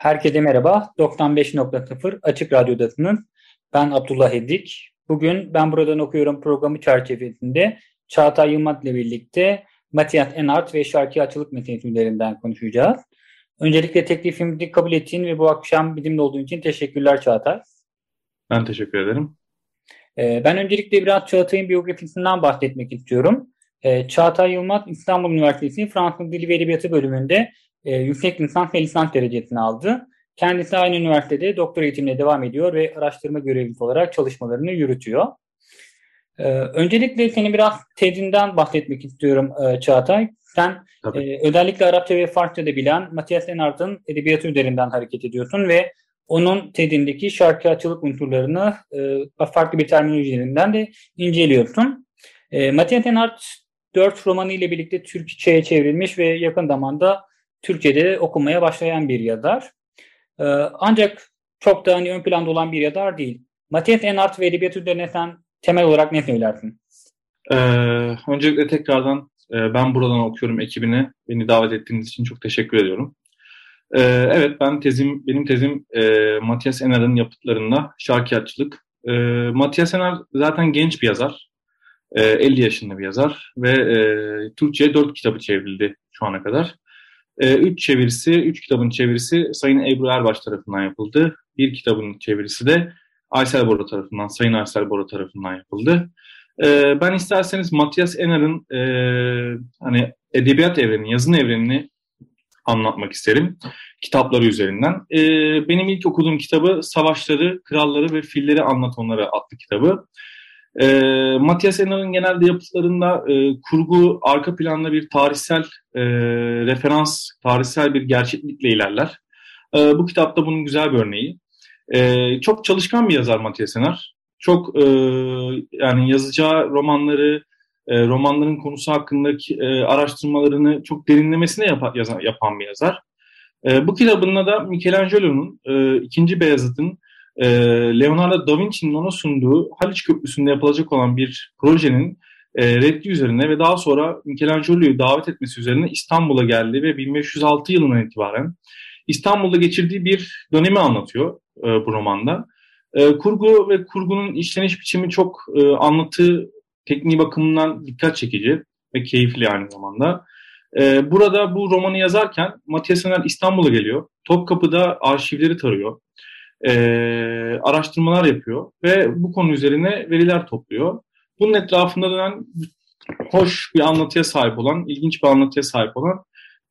Herkese merhaba. 95.0 Açık Radyo'dasınız. Ben Abdullah Edik. Bugün Ben Buradan Okuyorum programı çerçevesinde Çağatay Yılmaz ile birlikte Matias Enart ve şarkı açılık metinlerinden konuşacağız. Öncelikle teklifimizi kabul ettiğin ve bu akşam bizimle olduğun için teşekkürler Çağatay. Ben teşekkür ederim. Ee, ben öncelikle biraz Çağatay'ın biyografisinden bahsetmek istiyorum. Ee, Çağatay Yılmaz İstanbul Üniversitesi Fransız Dili ve Edebiyatı bölümünde e, yüksek lisans ve lisans derecesini aldı. Kendisi aynı üniversitede doktor eğitimine devam ediyor ve araştırma görevlisi olarak çalışmalarını yürütüyor. Ee, öncelikle seni biraz tezinden bahsetmek istiyorum e, Çağatay. Sen e, özellikle Arapça ve Farsça da bilen Matias Enart'ın edebiyatı üzerinden hareket ediyorsun ve onun tezindeki şarkıcılık unsurlarını e, farklı bir terminolojilerinden de inceliyorsun. E, Matias Enart dört romanı ile birlikte Türkçe'ye çevrilmiş ve yakın zamanda Türkçe'de okumaya başlayan bir yazar. E, ancak çok da hani ön planda olan bir yazar değil. Matias Enart ve edebiyat üzerine sen temel olarak ne söylersin? Ee, öncelikle tekrardan e, ben buradan okuyorum ekibine beni davet ettiğiniz için çok teşekkür ediyorum. Ee, evet ben tezim benim tezim e, Matias Enar'ın yapıtlarında şarkiyatçılık. E, Matias Enar zaten genç bir yazar. E, 50 yaşında bir yazar ve e, Türkçe'ye 4 kitabı çevrildi şu ana kadar. 3 e, üç çevirisi, 3 kitabın çevirisi Sayın Ebru Erbaş tarafından yapıldı. Bir kitabın çevirisi de Aysel Bora tarafından, Sayın Aysel Bora tarafından yapıldı. E, ben isterseniz Matias Enar'ın e, hani edebiyat evreni, yazın evrenini anlatmak isterim kitapları üzerinden. E, benim ilk okuduğum kitabı Savaşları, Kralları ve Filleri Anlat Onlara adlı kitabı. E, Matias Enar'ın genelde yapıtlarında e, kurgu arka planda bir tarihsel e, referans, tarihsel bir gerçeklikle ilerler. E, bu kitapta bunun güzel bir örneği. E, çok çalışkan bir yazar Matias Enar. Çok e, yani yazacağı romanları, e, romanların konusu hakkındaki e, araştırmalarını çok derinlemesine yap, yazan, yapan bir yazar. E, bu kitabında da Michelangelo'nun e, ikinci Beyazıt'ın e, Leonardo da Vinci'nin ona sunduğu Haliç Köprüsü'nde yapılacak olan bir projenin e, reddi üzerine ve daha sonra Michelangelo'yu davet etmesi üzerine İstanbul'a geldi ve 1506 yılından itibaren İstanbul'da geçirdiği bir dönemi anlatıyor e, bu romanda. E, kurgu ve kurgunun işleniş biçimi çok e, anlatı tekniği bakımından dikkat çekici ve keyifli aynı zamanda. Burada bu romanı yazarken Matias Ener İstanbul'a geliyor. Topkapı'da arşivleri tarıyor. E, araştırmalar yapıyor ve bu konu üzerine veriler topluyor. Bunun etrafında dönen hoş bir anlatıya sahip olan, ilginç bir anlatıya sahip olan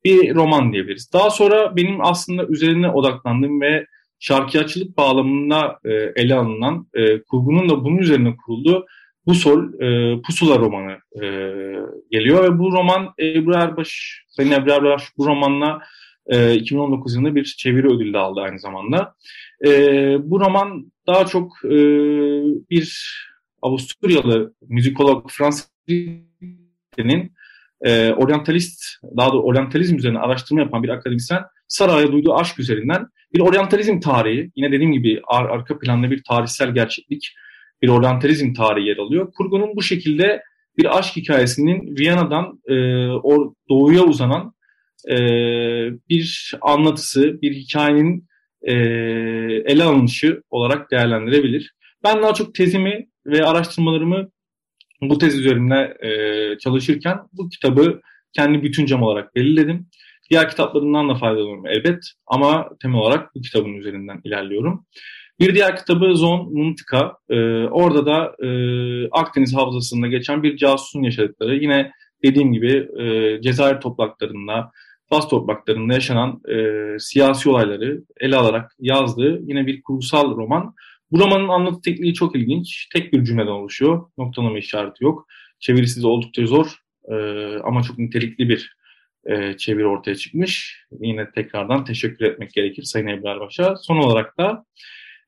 bir roman diyebiliriz. Daha sonra benim aslında üzerine odaklandığım ve şarkıcılık bağlamında e, ele alınan e, kurgunun da bunun üzerine kurulduğu bu sol e, Pusula romanı e, geliyor ve bu roman Ebru Erbaş, Sayın Ebru Erbaş bu romanla e, 2019 yılında bir çeviri ödülü de aldı aynı zamanda. E, bu roman daha çok e, bir Avusturyalı müzikolog Fransız'ın e, oryantalist, daha da oryantalizm üzerine araştırma yapan bir akademisyen Saray'a duyduğu aşk üzerinden bir oryantalizm tarihi, yine dediğim gibi ar arka planda bir tarihsel gerçeklik, bir oryantalizm tarihi yer alıyor. Kurgunun bu şekilde bir aşk hikayesinin Viyana'dan e, doğuya uzanan e, bir anlatısı, bir hikayenin e, ele alınışı olarak değerlendirebilir. Ben daha çok tezimi ve araştırmalarımı bu tez üzerinde e, çalışırken bu kitabı kendi bütüncem olarak belirledim. Diğer kitaplarından da faydalanıyorum elbet ama temel olarak bu kitabın üzerinden ilerliyorum. Bir diğer kitabı Zon Muntika. Ee, orada da e, Akdeniz Havzası'nda geçen bir casusun yaşadıkları yine dediğim gibi e, Cezayir topraklarında, Fas topraklarında yaşanan e, siyasi olayları ele alarak yazdığı yine bir kurgusal roman. Bu romanın anlatı tekniği çok ilginç. Tek bir cümleden oluşuyor. Noktalama işareti yok. çevirisi de oldukça zor e, ama çok nitelikli bir e, çeviri ortaya çıkmış. Yine tekrardan teşekkür etmek gerekir Sayın Ebrar Baş'a. Son olarak da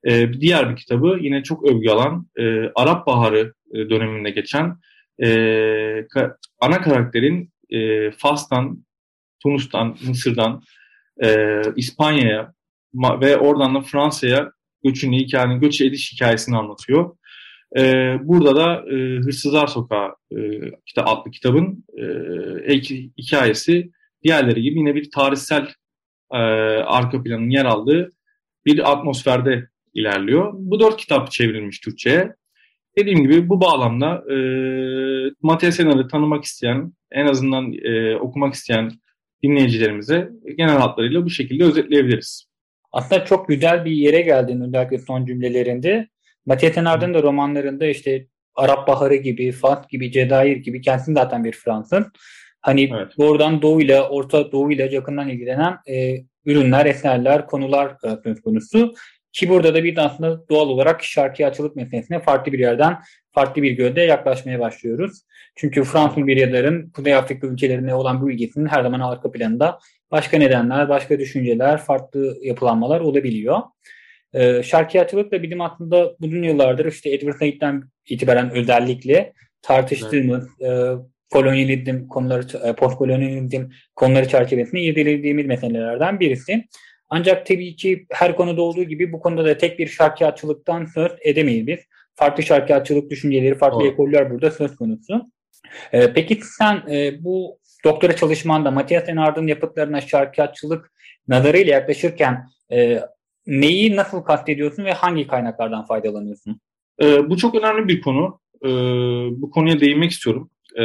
e, diğer bir kitabı yine çok övgü alan e, Arap Baharı e, döneminde geçen e, ana karakterin e, Fas'tan, Tunus'tan, Mısır'dan e, İspanya'ya ve oradan da Fransa'ya göçün hikayenin, göç ediş hikayesini anlatıyor. E, burada da e, Hırsızlar Sokağı e, kitap, adlı kitabın e, hikayesi diğerleri gibi yine bir tarihsel e, arka planın yer aldığı bir atmosferde ilerliyor. Bu dört kitap çevrilmiş Türkçe'ye. Dediğim gibi bu bağlamda e, Matias Enar'ı tanımak isteyen, en azından e, okumak isteyen dinleyicilerimize genel hatlarıyla bu şekilde özetleyebiliriz. Aslında çok güzel bir yere geldin özellikle son cümlelerinde. Matias Enar'ın da romanlarında işte Arap Baharı gibi, Fas gibi, Cezayir gibi kendisi zaten bir Fransız. Hani evet. doğrudan Doğu ile Orta Doğu ile yakından ilgilenen e, ürünler, eserler, konular e, söz konusu. Ki burada da bir de aslında doğal olarak şarkıya açılık meselesine farklı bir yerden, farklı bir gölde yaklaşmaya başlıyoruz. Çünkü Fransız bir yazarın Kuzey Afrika ülkelerine olan bu ilgisinin her zaman arka planında başka nedenler, başka düşünceler, farklı yapılanmalar olabiliyor. Ee, şarkiyatçılık da bizim aslında uzun yıllardır işte Edward Said'den itibaren özellikle tartıştığımız evet. e, kolonyalizm konuları, e, postkolonyalizm konuları çerçevesinde irdelediğimiz meselelerden birisi. Ancak tabii ki her konuda olduğu gibi bu konuda da tek bir şarkiyatçılıktan söz edemeyiz biz. Farklı şarkiyatçılık düşünceleri, farklı evet. ekoller burada söz konusu. Ee, peki sen e, bu doktora çalışmanda Matias Enard'ın yapıtlarına şarkiyatçılık nazarıyla yaklaşırken e, neyi nasıl kastediyorsun ve hangi kaynaklardan faydalanıyorsun? E, bu çok önemli bir konu. E, bu konuya değinmek istiyorum. E,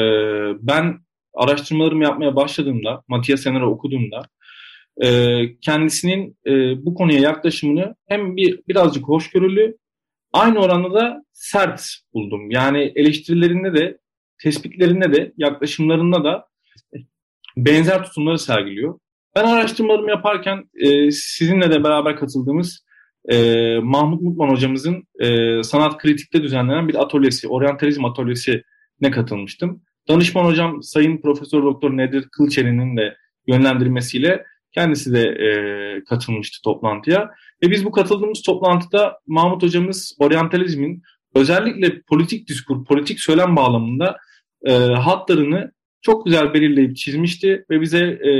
ben araştırmalarımı yapmaya başladığımda, Matias Enar'ı okuduğumda e, kendisinin e, bu konuya yaklaşımını hem bir birazcık hoşgörülü, aynı oranda da sert buldum. Yani eleştirilerinde de, tespitlerinde de, yaklaşımlarında da benzer tutumları sergiliyor. Ben araştırmalarımı yaparken e, sizinle de beraber katıldığımız e, Mahmut Mutman hocamızın e, sanat kritikte düzenlenen bir atölyesi, oryantalizm atölyesi ne katılmıştım. Danışman hocam Sayın Profesör Doktor Nedir Kılçeri'nin de yönlendirmesiyle kendisi de e, katılmıştı toplantıya. Ve biz bu katıldığımız toplantıda Mahmut hocamız oryantalizmin özellikle politik diskur, politik söylem bağlamında e, hatlarını çok güzel belirleyip çizmişti ve bize e,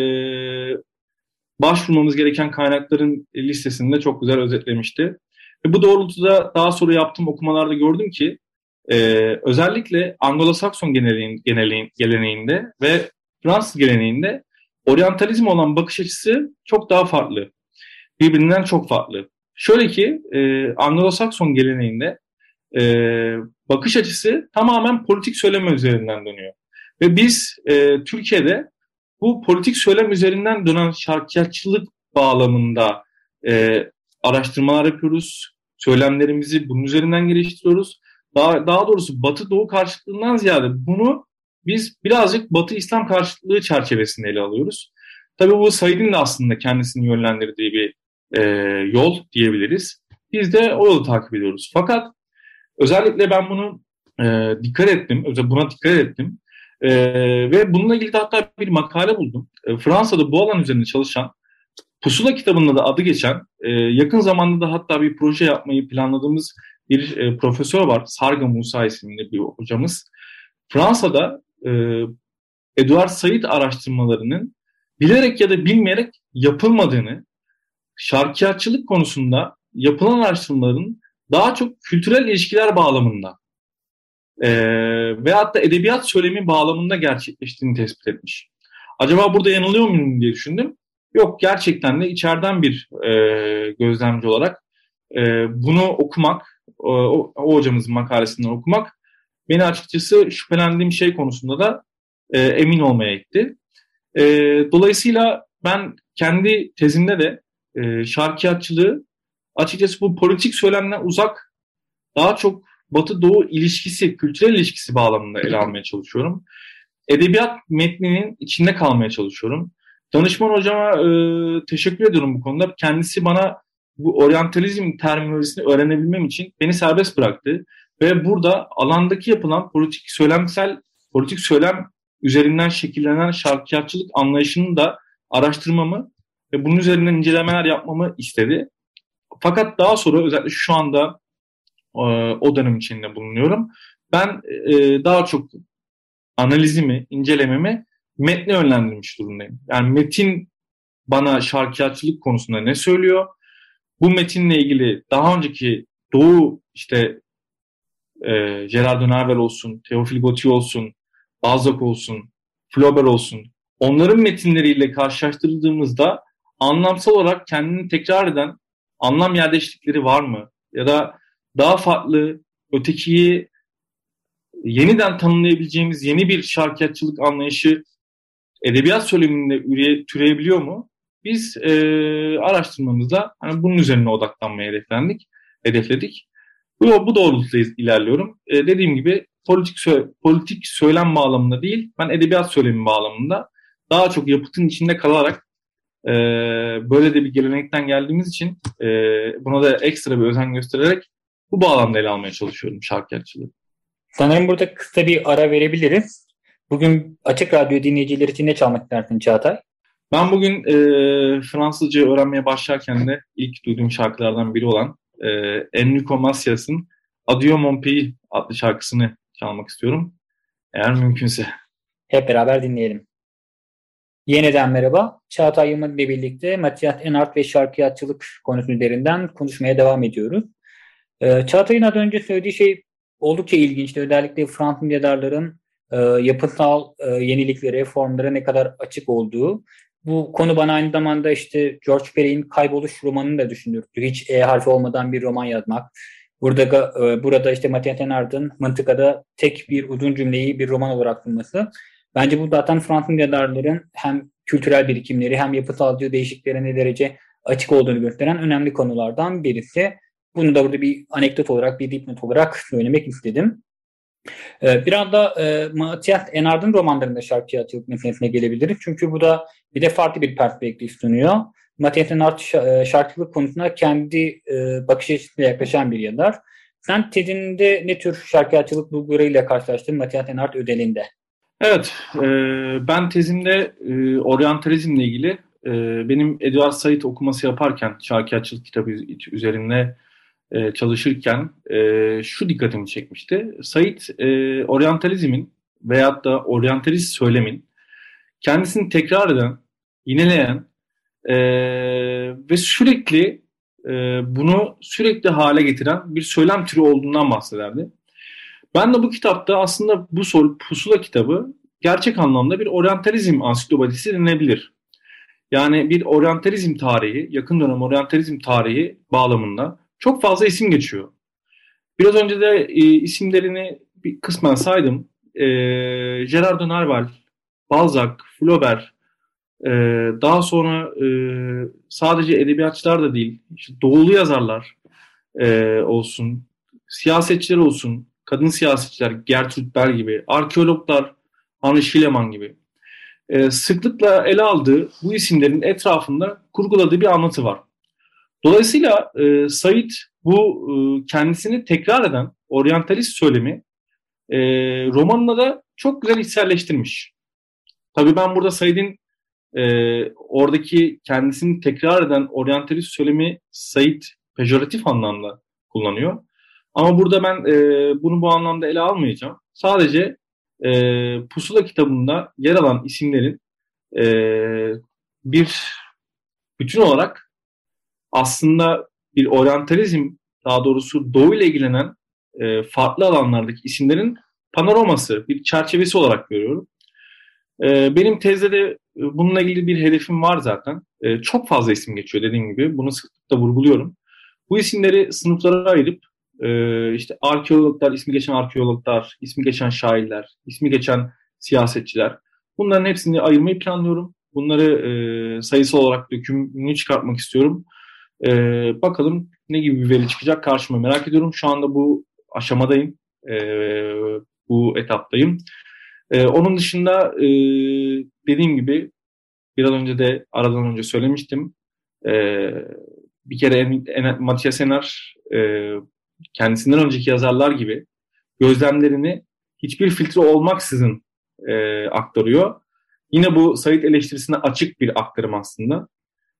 başvurmamız gereken kaynakların listesini de çok güzel özetlemişti. Ve bu doğrultuda daha sonra yaptığım okumalarda gördüm ki e, özellikle Anglo-Sakson geleneğin, geleneğin, geleneğinde ve Fransız geleneğinde oryantalizm olan bakış açısı çok daha farklı. Birbirinden çok farklı. Şöyle ki e, Anglo-Sakson geleneğinde e, bakış açısı tamamen politik söyleme üzerinden dönüyor. Ve biz e, Türkiye'de bu politik söylem üzerinden dönen şarkiyatçılık bağlamında e, araştırmalar yapıyoruz. Söylemlerimizi bunun üzerinden geliştiriyoruz. Daha, daha doğrusu Batı Doğu karşıtlığından ziyade bunu biz birazcık Batı İslam karşıtlığı çerçevesinde ele alıyoruz. Tabii bu Said'in de aslında kendisini yönlendirdiği bir e, yol diyebiliriz. Biz de o yolu takip ediyoruz. Fakat özellikle ben bunu e, dikkat ettim, buna dikkat ettim. E, ve bununla ilgili de hatta bir makale buldum. E, Fransa'da bu alan üzerinde çalışan, Pusula kitabında da adı geçen, e, yakın zamanda da hatta bir proje yapmayı planladığımız bir e, profesör var. Sarga Musa isimli bir hocamız. Fransa'da e, Eduard Said araştırmalarının bilerek ya da bilmeyerek yapılmadığını, şarkiyatçılık konusunda yapılan araştırmaların daha çok kültürel ilişkiler bağlamında e, veyahut da edebiyat söylemi bağlamında gerçekleştiğini tespit etmiş. Acaba burada yanılıyor muyum diye düşündüm. Yok gerçekten de içeriden bir e, gözlemci olarak e, bunu okumak, o, o hocamızın makalesinden okumak beni açıkçası şüphelendiğim şey konusunda da e, emin olmaya itti. E, dolayısıyla ben kendi tezimde de e, şarkiyatçılığı açıkçası bu politik söylemden uzak daha çok Batı-Doğu ilişkisi, kültürel ilişkisi bağlamında ele almaya çalışıyorum. Edebiyat metninin içinde kalmaya çalışıyorum. Danışman hocama e, teşekkür ediyorum bu konuda. Kendisi bana bu oryantalizm terminolojisini öğrenebilmem için beni serbest bıraktı. Ve burada alandaki yapılan politik söylemsel politik söylem üzerinden şekillenen şarkiyatçılık anlayışını da araştırmamı ve bunun üzerinden incelemeler yapmamı istedi. Fakat daha sonra özellikle şu anda e, o dönem içinde bulunuyorum. Ben e, daha çok analizimi, incelememi metne yönlendirmiş durumdayım. Yani metin bana şarkiyatçılık konusunda ne söylüyor? Bu metinle ilgili daha önceki Doğu işte e, Gerard Nerval olsun, Teofil Gautier olsun, Balzac olsun, Flaubert olsun onların metinleriyle karşılaştırdığımızda anlamsal olarak kendini tekrar eden anlam yerleştikleri var mı? Ya da daha farklı, ötekiyi yeniden tanımlayabileceğimiz yeni bir şarkiyatçılık anlayışı edebiyat söyleminde üre, türeyebiliyor mu? Biz e, araştırmamızda hani bunun üzerine odaklanmaya hedeflendik, hedefledik. Bu, bu doğrultuda ilerliyorum. E, dediğim gibi politik politik söylem bağlamında değil, ben edebiyat söylemi bağlamında daha çok yapıtın içinde kalarak e, böyle de bir gelenekten geldiğimiz için e, buna da ekstra bir özen göstererek bu bağlamda ele almaya çalışıyorum şarkıyatçılığı. Sanırım burada kısa bir ara verebiliriz. Bugün Açık Radyo dinleyicileri için ne çalmak istersin Çağatay? Ben bugün e, Fransızca öğrenmeye başlarken de ilk duyduğum şarkılardan biri olan e, Enrico Macias'ın Adieu Mon Pays adlı şarkısını çalmak istiyorum. Eğer mümkünse. Hep beraber dinleyelim. Yeniden merhaba. Çağatay Yılmaz ile birlikte Matias Enart ve şarkıyatçılık konusu üzerinden konuşmaya devam ediyoruz. Ee, Çağatay'ın az önce söylediği şey oldukça ilginçti. Özellikle Fransız yazarların e, yapısal e, yeniliklere, formlara ne kadar açık olduğu. Bu konu bana aynı zamanda işte George Perry'in Kayboluş romanını da düşündürttü. Hiç E harfi olmadan bir roman yazmak. Burada e, burada işte Mathieu Tenard'ın Mıntıka'da tek bir uzun cümleyi bir roman olarak sunması. Bence bu zaten Fransız yazarların hem kültürel birikimleri hem yapısal değişikliklere ne derece açık olduğunu gösteren önemli konulardan birisi. Bunu da burada bir anekdot olarak, bir dipnot olarak söylemek istedim. Ee, biraz da e, Matias Enard'ın romanlarında şarkıyatçılık meselesine gelebiliriz. Çünkü bu da bir de farklı bir perspektif sunuyor. Matias Enard e, şarkıcılık konusunda kendi e, bakış açısıyla yaklaşan bir yazar. Sen tezinde ne tür şarkıyatçılık bulgularıyla karşılaştın Matias Enard ödelinde? Evet, e, ben tezimde e, oryantalizmle ilgili e, benim Edward Said okuması yaparken şarkıyatçılık kitabı üzerinde e, çalışırken e, şu dikkatimi çekmişti. Said e, oryantalizmin veyahut da oryantalist söylemin kendisini tekrar eden, yineleyen e, ve sürekli e, bunu sürekli hale getiren bir söylem türü olduğundan bahsederdi. Ben de bu kitapta aslında bu soru, pusula kitabı gerçek anlamda bir oryantalizm ansiklopedisi denilebilir. Yani bir oryantalizm tarihi, yakın dönem oryantalizm tarihi bağlamında çok fazla isim geçiyor. Biraz önce de e, isimlerini bir kısmen saydım. E, Gerard de Nerval, Balzac, Flaubert, e, daha sonra e, sadece edebiyatçılar da değil, işte doğulu yazarlar e, olsun, siyasetçiler olsun, kadın siyasetçiler, Gertrude Bell gibi, arkeologlar, Anne Schilleman gibi e, sıklıkla ele aldığı bu isimlerin etrafında kurguladığı bir anlatı var. Dolayısıyla e, Said bu e, kendisini tekrar eden oryantalist söylemi e, romanına da çok güzel içselleştirmiş. Tabii ben burada Said'in e, oradaki kendisini tekrar eden oryantalist söylemi Said pejoratif anlamda kullanıyor. Ama burada ben e, bunu bu anlamda ele almayacağım. Sadece e, Pusula kitabında yer alan isimlerin e, bir bütün olarak aslında bir oryantalizm daha doğrusu doğu ile ilgilenen e, farklı alanlardaki isimlerin panoraması, bir çerçevesi olarak görüyorum. E, benim tezde de e, bununla ilgili bir hedefim var zaten. E, çok fazla isim geçiyor dediğim gibi. Bunu sıklıkla vurguluyorum. Bu isimleri sınıflara ayırıp e, işte arkeologlar, ismi geçen arkeologlar, ismi geçen şairler, ismi geçen siyasetçiler. Bunların hepsini ayırmayı planlıyorum. Bunları e, sayısal olarak dökümünü çıkartmak istiyorum. E, bakalım ne gibi bir veri çıkacak karşıma merak ediyorum. Şu anda bu aşamadayım. E, bu etaptayım. E, onun dışında e, dediğim gibi biraz önce de aradan önce söylemiştim. E, bir kere en, en, Matias Enar e, kendisinden önceki yazarlar gibi gözlemlerini hiçbir filtre olmaksızın e, aktarıyor. Yine bu Said eleştirisine açık bir aktarım aslında.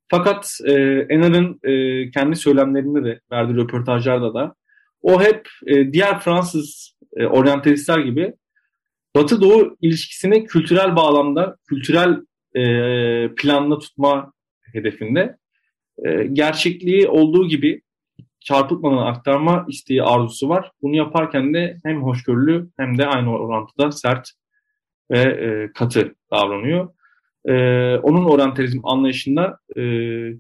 Fakat e, Enar'ın e, kendi söylemlerinde de verdiği röportajlarda da o hep e, diğer Fransız e, oryantalistler gibi Batı Doğu ilişkisini kültürel bağlamda, kültürel e, planla tutma hedefinde. E, gerçekliği olduğu gibi çarpıtmadan aktarma isteği arzusu var. Bunu yaparken de hem hoşgörülü hem de aynı orantıda sert ve e, katı davranıyor. E, onun oryantalizm anlayışında e,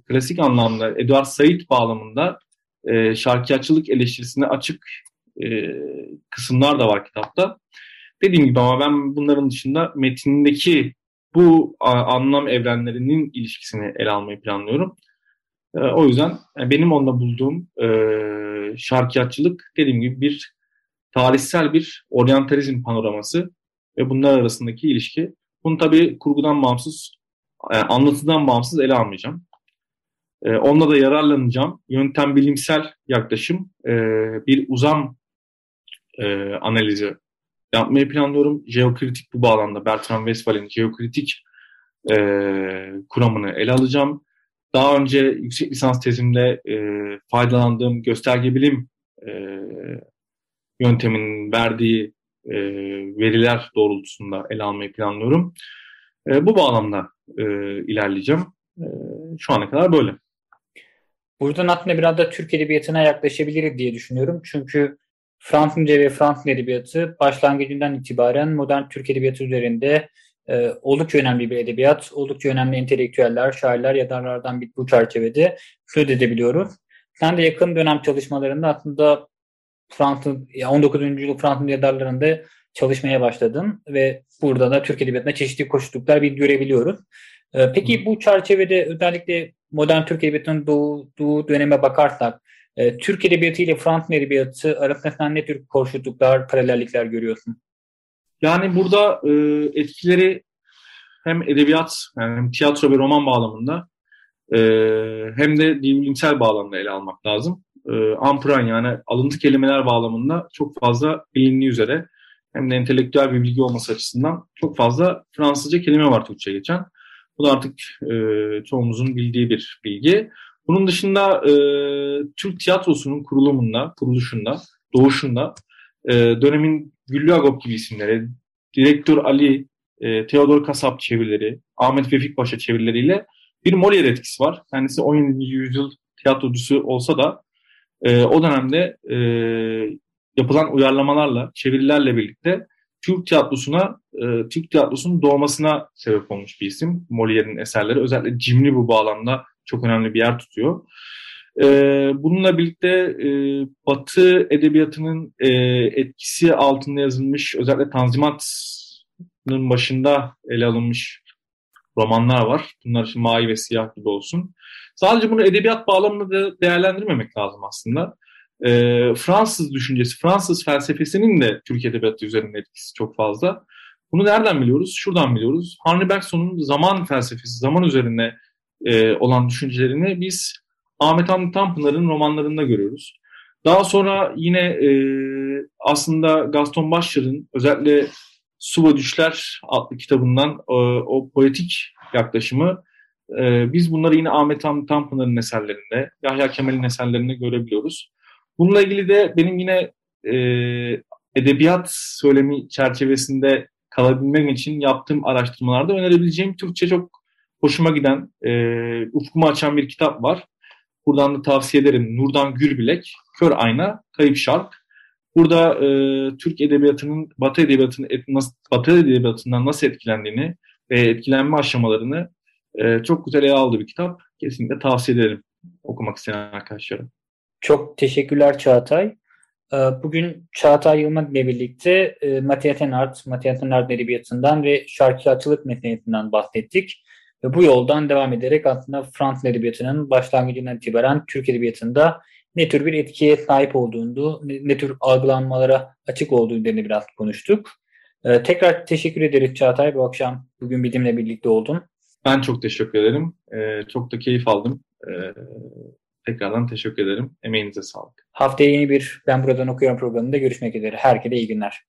klasik anlamda Edward Said bağlamında e, şarkiyatçılık eleştirisine açık e, kısımlar da var kitapta. Dediğim gibi ama ben bunların dışında metindeki bu anlam evrenlerinin ilişkisini ele almayı planlıyorum. E, o yüzden benim onda bulduğum e, şarkiyatçılık dediğim gibi bir tarihsel bir oryantalizm panoraması ve bunlar arasındaki ilişki. Bunu tabii kurgudan bağımsız, e, anlatıdan bağımsız ele almayacağım. E, onda da yararlanacağım. Yöntem bilimsel yaklaşım, e, bir uzam e, analizi yapmayı planlıyorum. Jeokritik bu bağlamda Bertrand Westphal'in jeokritik e, kuramını ele alacağım. Daha önce yüksek lisans tezimde faydalandığım gösterge bilim yönteminin verdiği e, veriler doğrultusunda ele almayı planlıyorum. E, bu bağlamda e, ilerleyeceğim. E, şu ana kadar böyle. Buradan aslında biraz da Türk Edebiyatı'na yaklaşabiliriz diye düşünüyorum. Çünkü Fransızca ve Fransız Edebiyatı başlangıcından itibaren modern Türk Edebiyatı üzerinde e, oldukça önemli bir edebiyat, oldukça önemli entelektüeller, şairler, yazarlardan bir bu çerçevede söz edebiliyoruz. Sen de yakın dönem çalışmalarında aslında Fransız, 19. yüzyıl Fransız yazarlarında çalışmaya başladın ve burada da Türk Edebiyatı'nda çeşitli koşulluklar bir görebiliyoruz. E, peki bu çerçevede özellikle modern Türk Edebiyatı'nın doğduğu döneme bakarsak e, Türk Edebiyatı ile Fransız Edebiyatı arasında sen ne tür koşulluklar, paralellikler görüyorsun? Yani burada e, etkileri hem edebiyat, yani hem tiyatro ve roman bağlamında e, hem de bilimsel bağlamda ele almak lazım. E, ampran yani alıntı kelimeler bağlamında çok fazla bilindiği üzere hem de entelektüel bir bilgi olması açısından çok fazla Fransızca kelime var Türkçe geçen. Bu da artık e, çoğumuzun bildiği bir bilgi. Bunun dışında e, Türk tiyatrosunun kurulumunda, kuruluşunda, doğuşunda e, dönemin Güllü Agop gibi isimleri, Direktör Ali, e, Theodor Kasap çevirileri, Ahmet Vefik Paşa çevirileriyle bir Molière etkisi var. Kendisi 17. yüzyıl tiyatrocusu olsa da e, o dönemde e, yapılan uyarlamalarla, çevirilerle birlikte Türk tiyatrosuna, e, Türk tiyatrosunun doğmasına sebep olmuş bir isim. Molière'in eserleri özellikle cimri bu bağlamda çok önemli bir yer tutuyor. E, bununla birlikte e, Batı edebiyatının e, etkisi altında yazılmış, özellikle Tanzimat'ın başında ele alınmış romanlar var. Bunlar için mavi ve siyah gibi olsun. Sadece bunu edebiyat bağlamında da değerlendirmemek lazım aslında. E, Fransız düşüncesi, Fransız felsefesinin de Türk edebiyatı üzerinde etkisi çok fazla. Bunu nereden biliyoruz? Şuradan biliyoruz. Henri Bergson'un zaman felsefesi, zaman üzerine e, olan düşüncelerini biz Ahmet Hamdi Tanpınar'ın romanlarında görüyoruz. Daha sonra yine e, aslında Gaston Bachelard'ın özellikle Suba Düşler adlı kitabından e, o poetik yaklaşımı e, biz bunları yine Ahmet Hamdi Tanpınar'ın eserlerinde, Yahya Kemal'in eserlerinde görebiliyoruz. Bununla ilgili de benim yine e, edebiyat söylemi çerçevesinde kalabilmem için yaptığım araştırmalarda önerebileceğim Türkçe çok hoşuma giden, e, ufkumu açan bir kitap var. Buradan da tavsiye ederim. Nurdan Gürbilek, Kör Ayna, Kayıp Şark. Burada e, Türk edebiyatının Batı edebiyatının et, nasıl, Batı edebiyatından nasıl etkilendiğini ve etkilenme aşamalarını e, çok güzel ele aldığı bir kitap. Kesinlikle tavsiye ederim okumak isteyen arkadaşlara. Çok teşekkürler Çağatay. E, bugün Çağatay Yılmaz ile birlikte e, Matiyeten Art, Matiyeten Art Edebiyatı'ndan ve şarkıcılık meselesinden bahsettik. Ve bu yoldan devam ederek aslında Fransız Edebiyatı'nın başlangıcından itibaren Türk Edebiyatı'nda ne tür bir etkiye sahip olduğunu, ne, tür algılanmalara açık olduğunu biraz konuştuk. Ee, tekrar teşekkür ederiz Çağatay bu akşam bugün bizimle birlikte oldun. Ben çok teşekkür ederim. Ee, çok da keyif aldım. Ee, tekrardan teşekkür ederim. Emeğinize sağlık. Haftaya yeni bir Ben Buradan Okuyorum programında görüşmek üzere. Herkese iyi günler.